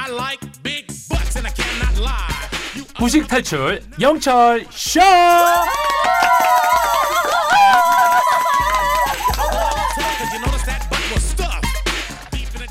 I like big butts and I cannot lie. You 무식 탈출 영철 쇼.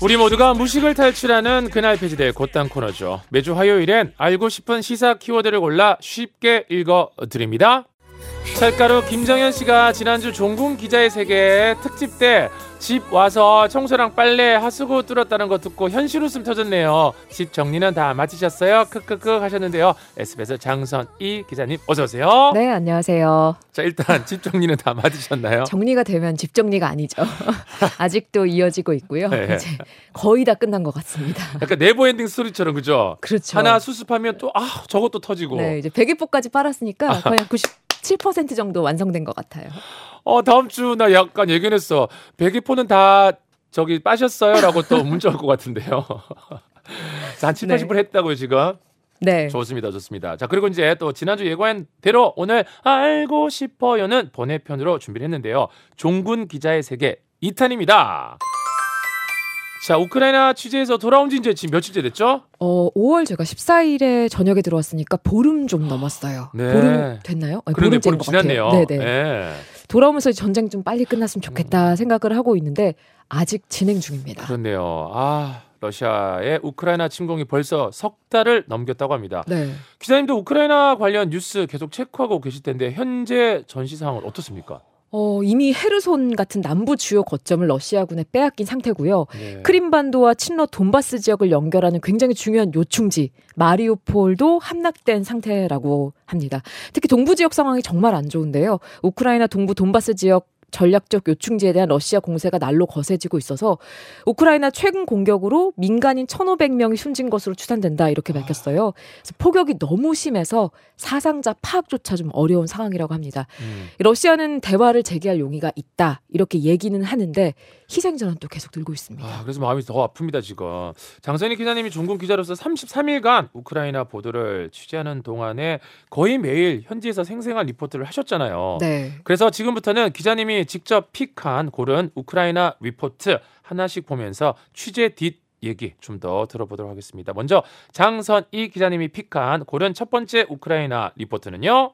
우리 모두가 무식을 탈출하는 그날 폐지될 곧단 코너죠. 매주 화요일엔 알고 싶은 시사 키워드를 골라 쉽게 읽어 드립니다. 찰가루 김정현 씨가 지난주 종군 기자의 세계 특집 때 집 와서 청소랑 빨래 하수구 뚫었다는 거 듣고 현실 웃음 터졌네요. 집 정리는 다 마치셨어요? 크크크 하셨는데요. SBS 장선이 기자님 어서 오세요. 네, 안녕하세요. 자 일단 집 정리는 다 맞으셨나요? 정리가 되면 집 정리가 아니죠. 아직도 이어지고 있고요. 네. 이제 거의 다 끝난 것 같습니다. 약간 네버 엔딩 스토리처럼 그죠? 그렇죠. 하나 수습하면 또 아 저것도 터지고. 네, 이제 베개포까지 빨았으니까 거의 한97% 정도 완성된 것 같아요. 어 다음 주 나 약간 예견했어. 베개포는 다 저기 빠셨어요 라고 또 문자 올 것 같은데요. 자, 한 7, 네. 80% 했다고요 지금. 네. 좋습니다, 좋습니다. 자 그리고 이제 또 지난주 예고한 대로 오늘 알고 싶어요는 번외편으로 준비를 했는데요. 종군 기자의 세계 2탄입니다. 자 우크라이나 취재에서 돌아온 지 이제 지금 며칠째 됐죠? 어, 5월 제가 14일에 저녁에 들어왔으니까 보름 좀 넘었어요. 네. 보름 됐나요? 아니, 그런데 보름 것 같아요. 지났네요. 네 네. 예. 돌아오면서 전쟁 좀 빨리 끝났으면 좋겠다 생각을 하고 있는데 아직 진행 중입니다. 그렇네요. 아 러시아의 우크라이나 침공이 벌써 석 달을 넘겼다고 합니다. 네. 기자님도 우크라이나 관련 뉴스 계속 체크하고 계실 텐데 현재 전시 상황은 어떻습니까? 어, 이미 헤르손 같은 남부 주요 거점을 러시아군에 빼앗긴 상태고요. 네. 크림반도와 친러 돈바스 지역을 연결하는 굉장히 중요한 요충지 마리우폴도 함락된 상태라고 합니다. 특히 동부 지역 상황이 정말 안 좋은데요. 우크라이나 동부 돈바스 지역 전략적 요충지에 대한 러시아 공세가 날로 거세지고 있어서 우크라이나 최근 공격으로 민간인 1,500명이 숨진 것으로 추산된다 이렇게 밝혔어요. 그래서 폭격이 너무 심해서 사상자 파악조차 좀 어려운 상황이라고 합니다. 음. 러시아는 대화를 재개할 용의가 있다 이렇게 얘기는 하는데 희생자는 또 계속 늘고 있습니다. 아, 그래서 마음이 더 아픕니다 지금. 장선희 기자님이 종군 기자로서 33일간 우크라이나 보도를 취재하는 동안에 거의 매일 현지에서 생생한 리포트를 하셨잖아요. 네. 그래서 지금부터는 기자님이 직접 픽한 고른 우크라이나 리포트 하나씩 보면서 취재 뒷 얘기 좀 더 들어보도록 하겠습니다. 먼저 장선희 기자님이 픽한 고른 첫 번째 우크라이나 리포트는요.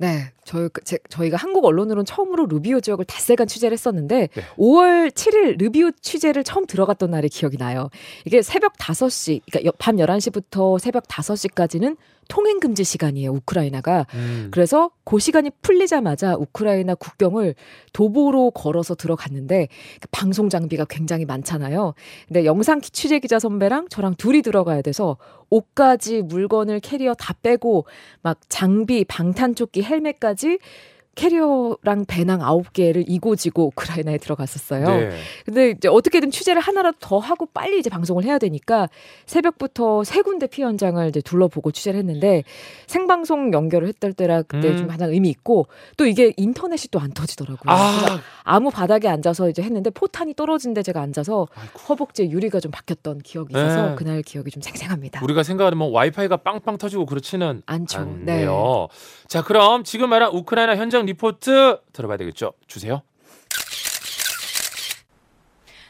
네, 저희, 제, 저희가 한국 언론으로는 처음으로 루비오 지역을 닷새간 취재를 했었는데 네. 5월 7일 루비오 취재를 처음 들어갔던 날이 기억이 나요. 이게 새벽 5시, 그러니까 여- 밤 11시부터 새벽 5시까지는 통행 금지 시간이에요, 우크라이나가. 음. 그래서 그 시간이 풀리자마자 우크라이나 국경을 도보로 걸어서 들어갔는데 그 방송 장비가 굉장히 많잖아요. 근데 영상 취재 기자 선배랑 저랑 둘이 들어가야 돼서 옷까지 물건을 캐리어 다 빼고 막 장비, 방탄조끼, 헬멧까지 캐리어랑 배낭 아홉 개를 이고지고 우크라이나에 들어갔었어요. 네. 근데 이제 어떻게든 취재를 하나라도 더 하고 빨리 이제 방송을 해야 되니까 새벽부터 세 군데 피해 현장을 이제 둘러보고 취재를 했는데 생방송 연결을 했던 때라 그때 음. 좀 하나 의미 있고 또 이게 인터넷이 또 안 터지더라고요. 아, 아무 바닥에 앉아서 이제 했는데 포탄이 떨어진데 제가 앉아서 아이고. 허벅지에 유리가 좀 박혔던 기억이 있어서 네. 그날 기억이 좀 생생합니다. 우리가 생각하는 뭐 와이파이가 빵빵 터지고 그렇지는 않죠. 않네요. 자, 그럼 지금 말한 우크라이나 현장 리포트 들어봐야 되겠죠? 주세요.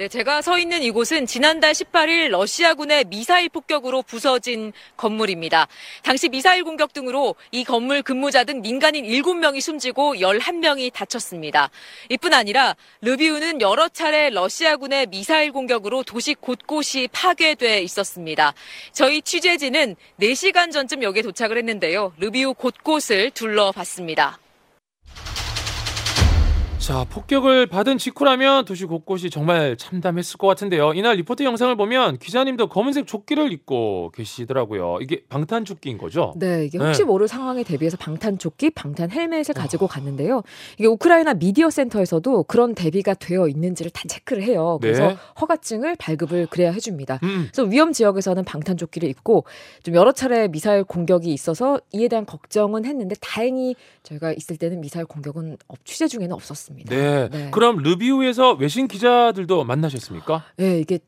네, 제가 서 있는 이곳은 지난달 18일 러시아군의 미사일 폭격으로 부서진 건물입니다. 당시 미사일 공격 등으로 이 건물 근무자 등 민간인 7명이 숨지고 11명이 다쳤습니다. 이뿐 아니라 르비우는 여러 차례 러시아군의 미사일 공격으로 도시 곳곳이 파괴돼 있었습니다. 저희 취재진은 4시간 전쯤 여기에 도착을 했는데요. 르비우 곳곳을 둘러봤습니다. 자, 폭격을 받은 직후라면 도시 곳곳이 정말 참담했을 것 같은데요. 이날 리포트 영상을 보면 기자님도 검은색 조끼를 입고 계시더라고요. 이게 방탄 조끼인 거죠? 네, 이게 네. 혹시 모를 상황에 대비해서 방탄 조끼, 방탄 헬멧을 가지고 갔는데요. 이게 우크라이나 미디어 센터에서도 그런 대비가 되어 있는지를 다 체크를 해요. 그래서 네. 허가증을 발급을 그래야 해줍니다. 음. 그래서 위험 지역에서는 방탄 조끼를 입고 좀 여러 차례 미사일 공격이 있어서 이에 대한 걱정은 했는데 다행히 저희가 있을 때는 미사일 공격은 없- 취재 중에는 없었습니다. 네. 네. 그럼 르비우에서 외신 기자들도 만나셨습니까? 네, 이게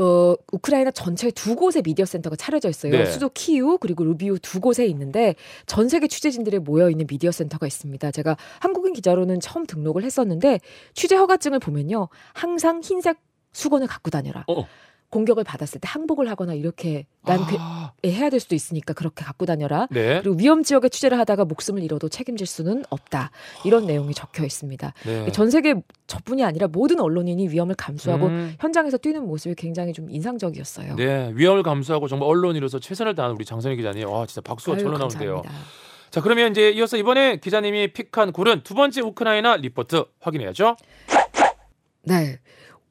어, 우크라이나 전체에 두 곳의 미디어 센터가 차려져 있어요. 네. 수도 키우 그리고 루비우 두 곳에 있는데 전 세계 취재진들이 모여 있는 미디어 센터가 있습니다. 제가 한국인 기자로는 처음 등록을 했었는데 취재 허가증을 보면요. 항상 흰색 수건을 갖고 다녀라. 어. 공격을 받았을 때 항복을 하거나 이렇게 난 그- 아, 예, 해야 될 수도 있으니까 그렇게 갖고 다녀라. 네. 그리고 위험 지역에 취재를 하다가 목숨을 잃어도 책임질 수는 없다. 이런 내용이 적혀 있습니다. 네. 전 세계 저뿐이 아니라 모든 언론인이 위험을 감수하고 음, 현장에서 뛰는 모습이 굉장히 좀 인상적이었어요. 네, 위험을 감수하고 정말 언론인으로서 최선을 다하는 우리 장선희 기자님, 와 진짜 박수가 절로 나오는데요. 자, 그러면 이제 이어서 이번에 기자님이 픽한 고른 두 번째 우크라이나 리포트 확인해야죠. 네.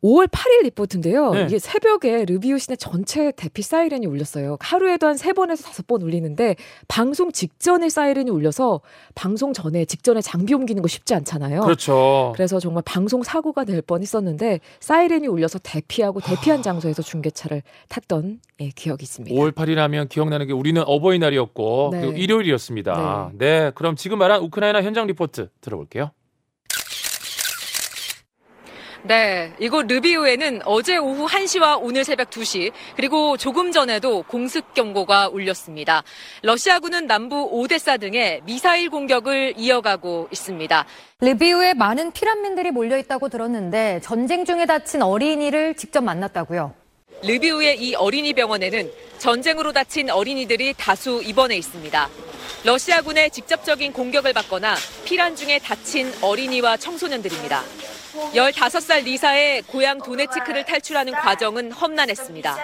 5월 8일 리포트인데요. 네. 이게 새벽에 르비우 시내 전체 대피 사이렌이 울렸어요. 하루에도 한세 번에서 다섯 번 울리는데 방송 직전에 사이렌이 울려서 방송 전에 직전에 장비 옮기는 거 쉽지 않잖아요. 그렇죠. 그래서 정말 방송 사고가 될 뻔했었는데 사이렌이 울려서 대피하고 대피한 장소에서 중계차를 탔던 예, 기억이 있습니다. 5월 8일 하면 기억나는 게 우리는 어버이날이었고 네. 그리고 일요일이었습니다. 네. 그럼 지금 말한 우크라이나 현장 리포트 들어볼게요. 네, 이곳 르비우에는 어제 오후 1시와 오늘 새벽 2시, 그리고 조금 전에도 공습 경보가 울렸습니다. 러시아군은 남부 오데사 등에 미사일 공격을 이어가고 있습니다. 리비우에 많은 피난민들이 몰려 있다고 들었는데 전쟁 중에 다친 어린이를 직접 만났다고요. 르비우의 이 어린이 병원에는 전쟁으로 다친 어린이들이 다수 입원해 있습니다. 러시아군의 직접적인 공격을 받거나 피란 중에 다친 어린이와 청소년들입니다. 15살 리사의 고향 도네츠크를 탈출하는 과정은 험난했습니다.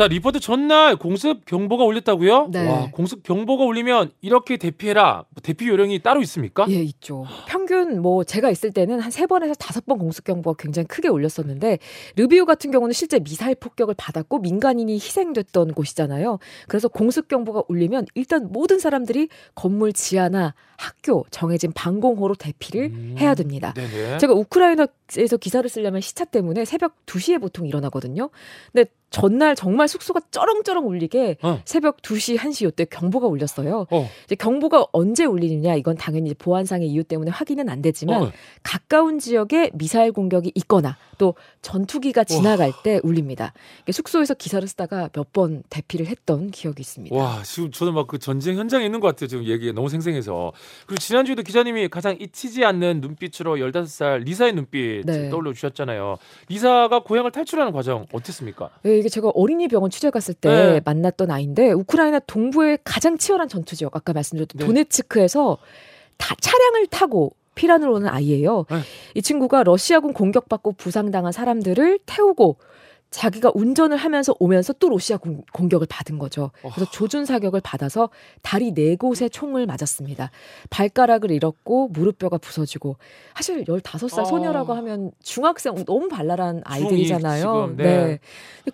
자, 리포트 전날 공습 경보가 울렸다고요? 네. 와, 공습 경보가 울리면 이렇게 대피해라. 뭐 대피 요령이 따로 있습니까? 예, 있죠. 평균 뭐 제가 있을 때는 한 세 번에서 다섯 번 공습 경보가 굉장히 크게 울렸었는데 르비우 같은 경우는 실제 미사일 폭격을 받았고 민간인이 희생됐던 곳이잖아요. 그래서 공습 경보가 울리면 일단 모든 사람들이 건물 지하나 학교 정해진 방공호로 대피를 음. 해야 됩니다. 네네. 제가 우크라이나에서 기사를 쓰려면 시차 때문에 새벽 2시에 보통 일어나거든요. 근데 전날 정말 숙소가 쩌렁쩌렁 울리게 어. 새벽 2시, 1시 요때 경보가 울렸어요. 어, 이제 경보가 언제 울리느냐 이건 당연히 보안상의 이유 때문에 확인은 안 되지만 어. 가까운 지역에 미사일 공격이 있거나 또 전투기가 지나갈 때 울립니다. 숙소에서 기사를 쓰다가 몇 번 대피를 했던 기억이 있습니다. 와, 지금 저도 막그 전쟁 현장에 있는 것 같아요. 지금 얘기가 너무 생생해서. 그리고 지난주에도 기자님이 가장 잊히지 않는 눈빛으로 15살 리사의 눈빛 네. 떠올려 주셨잖아요. 리사가 고향을 탈출하는 과정 어땠습니까? 예, 이게 제가 어린이 병원 취재 갔을 때 네. 만났던 아이인데 우크라이나 동부의 가장 치열한 전투 지역 아까 말씀드렸던 네. 도네츠크에서 다 차량을 타고 피란을 오는 아이예요. 네. 이 친구가 러시아군 공격받고 부상당한 사람들을 태우고 자기가 운전을 하면서 오면서 또 러시아 공, 공격을 받은 거죠. 그래서 조준 사격을 받아서 다리 네 곳에 총을 맞았습니다. 발가락을 잃었고 무릎뼈가 부서지고 사실 15살 어. 소녀라고 하면 중학생 너무 발랄한 아이들이잖아요. 네. 네.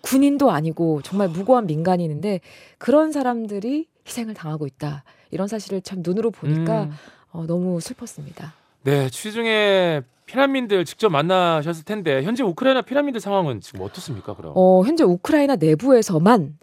군인도 아니고 정말 무고한 민간인인데 그런 사람들이 희생을 당하고 있다. 이런 사실을 참 눈으로 보니까 음. 어, 너무 슬펐습니다. 네, 취재 중에 피난민들 직접 만나셨을 텐데 현재 우크라이나 피난민들 상황은 지금 어떻습니까? 그럼? 어, 현재 우크라이나 내부에서만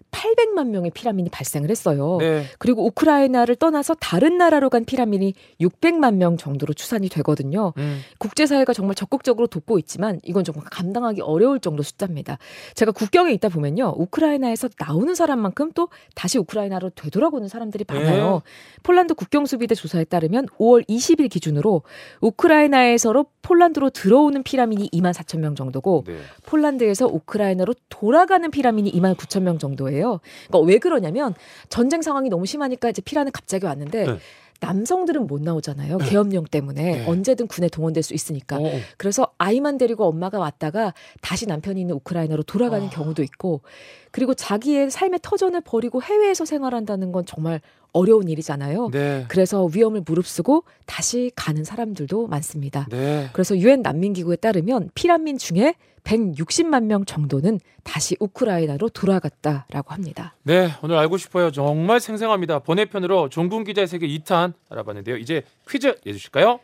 800만 명의 피난민이 발생을 했어요. 네. 그리고 우크라이나를 떠나서 다른 나라로 간 피난민이 600만 명 정도로 추산이 되거든요. 음. 국제사회가 정말 적극적으로 돕고 있지만 이건 정말 감당하기 어려울 정도 숫자입니다. 제가 국경에 있다 보면요. 우크라이나에서 나오는 사람만큼 또 다시 우크라이나로 되돌아오는 사람들이 많아요. 폴란드 국경수비대 조사에 따르면 5월 20일 기준으로 우크라이나에서로 폴란드로 들어오는 피라민이 2만 4천 명 정도고 네. 폴란드에서 우크라이나로 돌아가는 피라민이 2만 9천 명 정도예요. 그러니까 왜 그러냐면 전쟁 상황이 너무 심하니까 이제 피라는 갑자기 왔는데 네. 남성들은 못 나오잖아요. 계엄령 때문에 네. 언제든 군에 동원될 수 있으니까. 어, 그래서 아이만 데리고 엄마가 왔다가 다시 남편이 있는 우크라이나로 돌아가는 아. 경우도 있고 그리고 자기의 삶의 터전을 버리고 해외에서 생활한다는 건 정말 어려운 일이잖아요. 네. 그래서 위험을 무릅쓰고 다시 가는 사람들도 많습니다. 네. 그래서 유엔 난민기구에 따르면 피난민 중에 160만 명 정도는 다시 우크라이나로 돌아갔다라고 합니다. 네, 오늘 알고 싶어요. 정말 생생합니다. 번외편으로 종군 기자의 세계 2탄 알아봤는데요. 이제 퀴즈 내주실까요?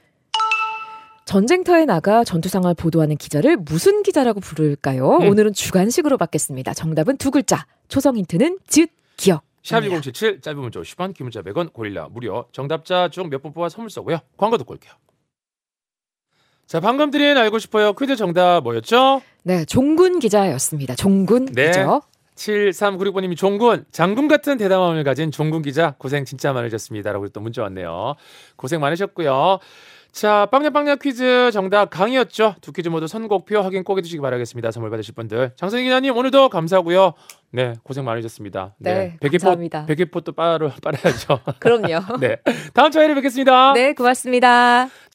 전쟁터에 나가 전투 상황을 보도하는 기자를 무슨 기자라고 부를까요? 음. 오늘은 주관식으로 받겠습니다. 정답은 두 글자. 초성 힌트는 쯧, 기억. 샵1077 짧은 문자 50원, 긴 문자 100원, 고릴라 무료. 정답자 중 몇 분 뽑아 선물 쏘고요. 광고 듣고 올게요. 자, 방금 드린 알고 싶어요. 퀴즈 정답 뭐였죠? 네, 종군 기자였습니다. 종군 네. 기자. 7396번님이 종군, 장군 같은 대담함을 가진 종군 기자 고생 진짜 많으셨습니다. 라고 또 문자 왔네요. 고생 많으셨고요. 자, 빵냐빵냐 퀴즈 정답 강이었죠. 두 퀴즈 모두 선곡표 확인 꼭 해주시기 바라겠습니다. 선물 받으실 분들. 장선희 기자님 오늘도 감사하고요. 네, 고생 많으셨습니다. 네, 백예포, 감사합니다. 백예포 또 빨아, 빨아야죠. 그럼요. 네. 다음 주에 뵙겠습니다. 네, 고맙습니다.